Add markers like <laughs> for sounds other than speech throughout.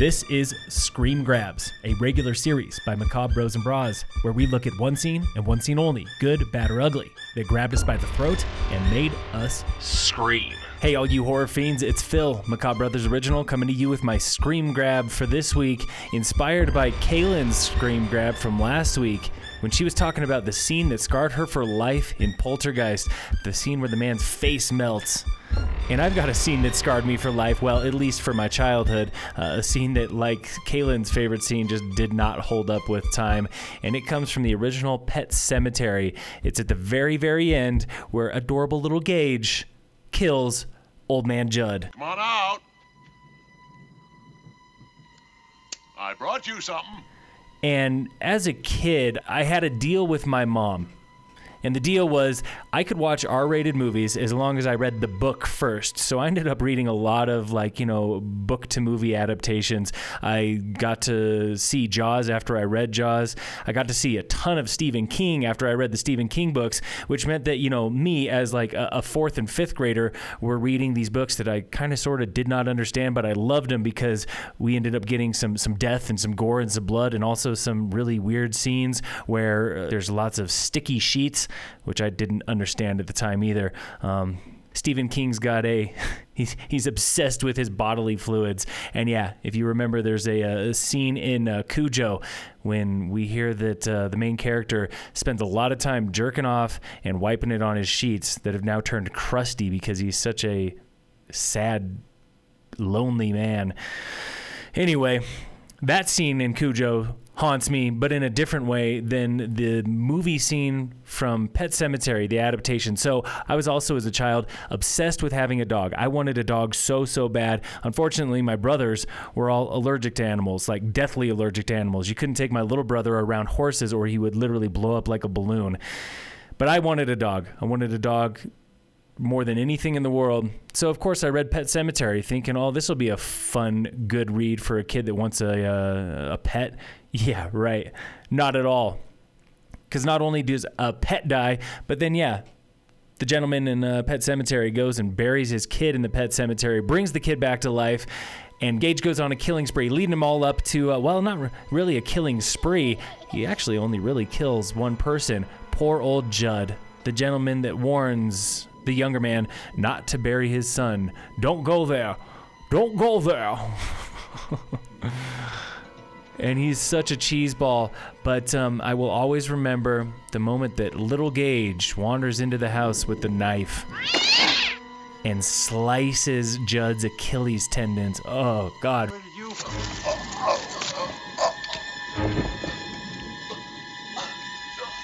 This is Scream Grabs, a regular series by Macabre Bros and Bras, where we look at one scene and one scene only, good, bad, or ugly, that grabbed us by the throat and made us scream. Hey, all you horror fiends, it's Phil, Macabre Brothers Original, coming to you with my Scream Grab for this week, inspired by Kaylin's Scream Grab from last week when she was talking about the scene that scarred her for life in Poltergeist, the scene where the man's face melts. And I've got a scene that scarred me for life, well, at least for my childhood. Uh, a scene that, like Kaylin's favorite scene, just did not hold up with time. And it comes from the original Pet Sematary. It's at the very, very end where adorable little Gage kills Old Man Judd. Come on out. I brought you something. And as a kid, I had a deal with my mom. And the deal was I could watch R rated movies as long as I read the book first. So I ended up reading a lot of, like, you know, book to movie adaptations. I got to see Jaws after I read Jaws. I got to see a ton of Stephen King after I read the Stephen King books, which meant that, you know, me as like a, fourth and fifth grader were reading these books that I kind of sort of did not understand, but I loved them because we ended up getting some, some death and some gore and some blood and also some really weird scenes where uh, there's lots of sticky sheets which I didn't understand at the time either. Um, Stephen King's got a <laughs> he's he's obsessed with his bodily fluids, and yeah, if you remember, there's a, a scene in uh, Cujo when we hear that uh, the main character spends a lot of time jerking off and wiping it on his sheets that have now turned crusty because he's such a sad, lonely man. Anyway, that scene in Cujo haunts me, but in a different way than the movie scene from Pet Sematary, the adaptation. So I was also, as a child, obsessed with having a dog. I wanted a dog so, so bad. Unfortunately, my brothers were all allergic to animals, like deathly allergic to animals. You couldn't take my little brother around horses or he would literally blow up like a balloon. But I wanted a dog. I wanted a dog more than anything in the world. So of course I read Pet Sematary, thinking, "Oh, this will be a fun, good read for a kid that wants a uh, a pet." <laughs> Yeah, right. Not at all. Because not only does a pet die, but then yeah, the gentleman in uh, Pet Sematary goes and buries his kid in the Pet Cemetery, brings the kid back to life. And Gage goes on a killing spree, leading them all up to, uh, well, not really a killing spree. He actually only really kills one person. Poor old Judd, the gentleman that warns the younger man not to bury his son. Don't go there. Don't go there. <laughs> and he's such a cheeseball. But um, I will always remember the moment that little Gage wanders into the house with the knife and slices Judd's Achilles tendons. Oh, God.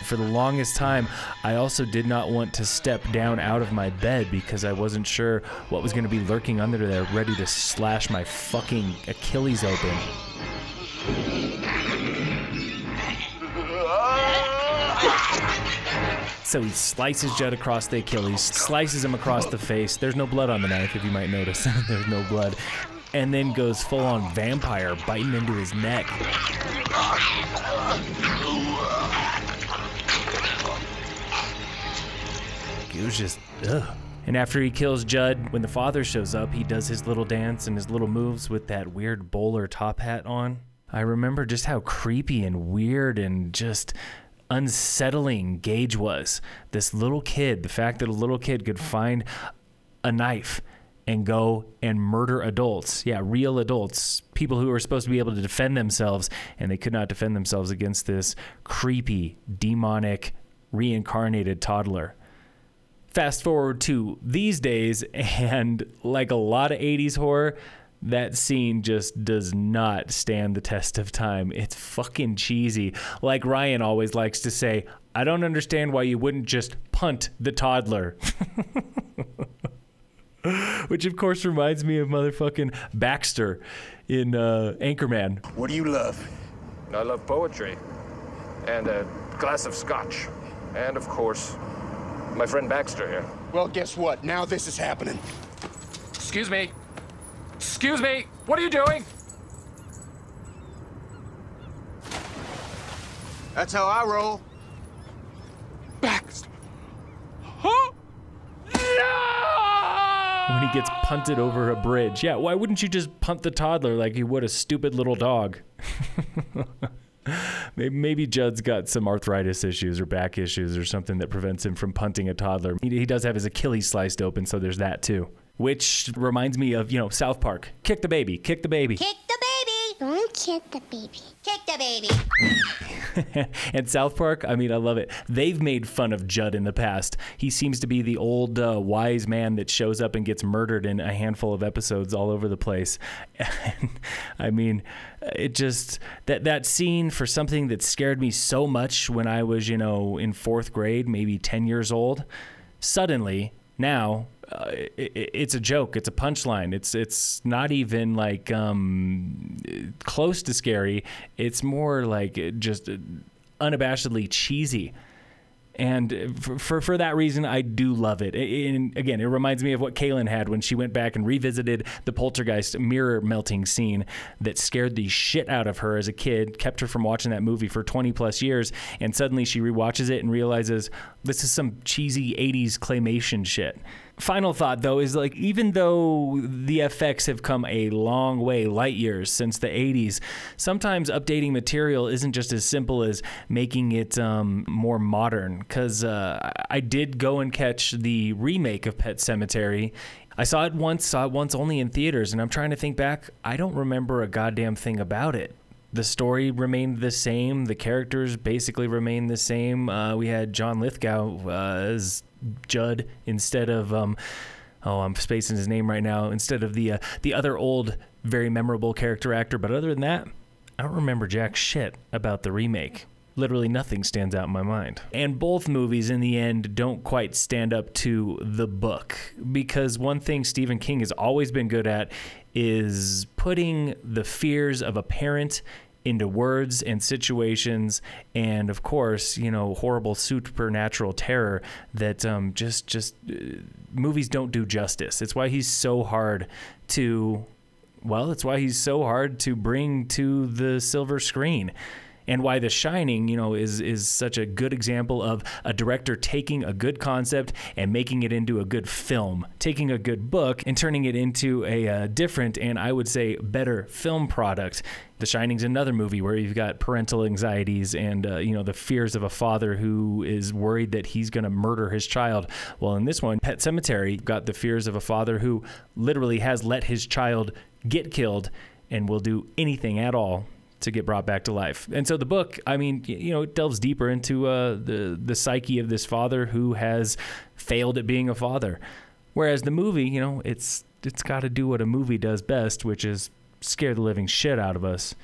For the longest time, I also did not want to step down out of my bed because I wasn't sure what was going to be lurking under there, ready to slash my fucking Achilles open. So he slices Judd across the Achilles, slices him across the face. There's no blood on the knife, if you might notice. <laughs> There's no blood. And then goes full on vampire, biting into his neck. It was just, ugh. And after he kills Judd, when the father shows up, he does his little dance and his little moves with that weird bowler top hat on. I remember just how creepy and weird and just unsettling Gage was. This little kid, the fact that a little kid could find a knife and go and murder adults. Yeah, real adults, people who were supposed to be able to defend themselves, and they could not defend themselves against this creepy, demonic, reincarnated toddler. Fast forward to these days, and like a lot of 80s horror, that scene just does not stand the test of time. It's fucking cheesy. Like Ryan always likes to say, I don't understand why you wouldn't just punt the toddler. <laughs> Which, of course, reminds me of motherfucking Baxter in uh, Anchorman. What do you love? I love poetry and a glass of scotch. And, of course, my friend Baxter here. Well, guess what? Now this is happening. Excuse me. Excuse me. What are you doing? That's how I roll. Baxter. Huh? No! when he gets punted over a bridge. Yeah, why wouldn't you just punt the toddler like you would a stupid little dog? <laughs> maybe, maybe Judd's got some arthritis issues or back issues or something that prevents him from punting a toddler. He, he does have his Achilles sliced open, so there's that too. Which reminds me of, you know, South Park. Kick the baby, kick the baby. Kick the baby. Don't kick the baby. Kick the baby. <laughs> and South Park, I mean, I love it. They've made fun of Judd in the past. He seems to be the old uh, wise man that shows up and gets murdered in a handful of episodes all over the place. And, <laughs> I mean, it just that that scene for something that scared me so much when I was, you know, in fourth grade, maybe ten years old. Suddenly, now uh, it, it's a joke. It's a punchline. It's it's not even like um, close to scary. It's more like just unabashedly cheesy. And for, for, for that reason, I do love it. And again, it reminds me of what Kaylin had when she went back and revisited the poltergeist mirror melting scene that scared the shit out of her as a kid, kept her from watching that movie for 20 plus years. And suddenly she rewatches it and realizes this is some cheesy 80s claymation shit final thought though is like even though the effects have come a long way light years since the 80s sometimes updating material isn't just as simple as making it um, more modern because uh, i did go and catch the remake of pet sematary I saw it once, saw it once only in theaters, and I'm trying to think back. I don't remember a goddamn thing about it the story remained the same. The characters basically remained the same. Uh, we had John Lithgow uh, as Judd instead of um, oh, I'm spacing his name right now. Instead of the uh, the other old, very memorable character actor. But other than that, I don't remember jack shit about the remake. Literally nothing stands out in my mind. And both movies, in the end, don't quite stand up to the book. Because one thing Stephen King has always been good at is putting the fears of a parent into words and situations, and of course, you know, horrible supernatural terror that um, just just uh, movies don't do justice. It's why he's so hard to, well, it's why he's so hard to bring to the silver screen and why The Shining, you know, is is such a good example of a director taking a good concept and making it into a good film, taking a good book and turning it into a uh, different and I would say better film product. The Shining's another movie where you've got parental anxieties and uh, you know the fears of a father who is worried that he's going to murder his child. Well, in this one, Pet Sematary, you've got the fears of a father who literally has let his child get killed and will do anything at all to get brought back to life. And so the book, I mean, you know, it delves deeper into uh, the the psyche of this father who has failed at being a father. Whereas the movie, you know, it's it's got to do what a movie does best, which is scare the living shit out of us.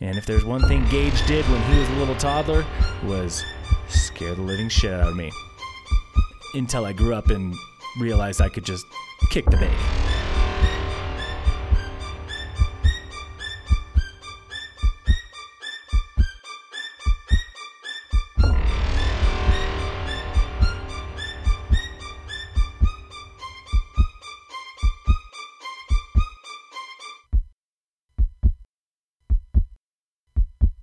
And if there's one thing Gage did when he was a little toddler was scare the living shit out of me. Until I grew up and realized I could just kick the baby.